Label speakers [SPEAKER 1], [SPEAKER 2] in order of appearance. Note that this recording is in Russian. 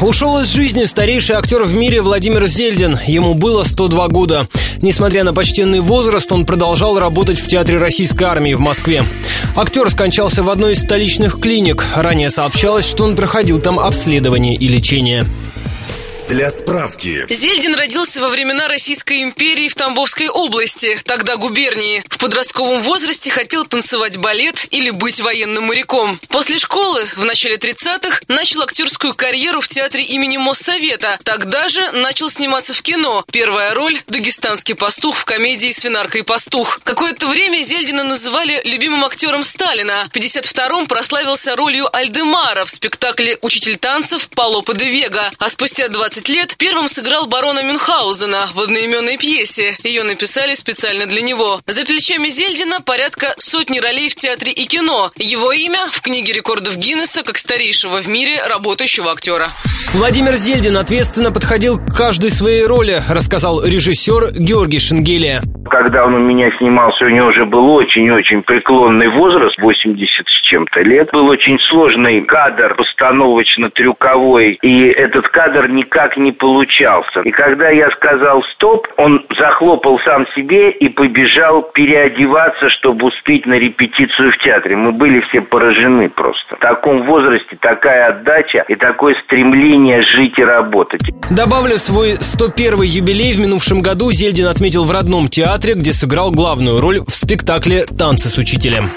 [SPEAKER 1] Ушел из жизни старейший актер в мире Владимир Зельдин. Ему было 102 года. Несмотря на почтенный возраст, он продолжал работать в Театре Российской Армии в Москве. Актер скончался в одной из столичных клиник. Ранее сообщалось, что он проходил там обследование и лечение.
[SPEAKER 2] Для справки.
[SPEAKER 3] Зельдин родился во времена Российской империи в Тамбовской области, тогда губернии. В подростковом возрасте хотел танцевать балет или быть военным моряком. После школы в начале 30-х начал актерскую карьеру в театре имени Моссовета. Тогда же начал сниматься в кино. Первая роль – дагестанский пастух в комедии «Свинарка и пастух». Какое-то время Зельдина называли любимым актером Сталина. В 52-м прославился ролью Альдемара в спектакле «Учитель танцев» Палопа де Вега. А спустя 20 15 лет первым сыграл барона Мюнхгаузена в одноименной пьесе. Ее написали специально для него. За плечами Зельдина порядка сотни ролей в театре и кино. Его имя в книге рекордов Гиннесса как старейшего в мире работающего актера.
[SPEAKER 1] Владимир Зельдин ответственно подходил к каждой своей роли, рассказал режиссер Георгий Шенгелия.
[SPEAKER 4] Когда он у меня снимался, у него уже был очень-очень преклонный возраст, 80 с чем-то лет. Был очень сложный кадр, постановочно-трюковой, и этот кадр никак не получался. И когда я сказал «стоп», он захлопал сам себе и побежал переодеваться, чтобы успеть на репетицию в театре. Мы были все поражены просто. В таком возрасте такая отдача и такое стремление жить и работать.
[SPEAKER 1] Добавлю, свой 101 юбилей в минувшем году Зельдин отметил в родном театре, где сыграл главную роль в спектакле «Танцы с учителем».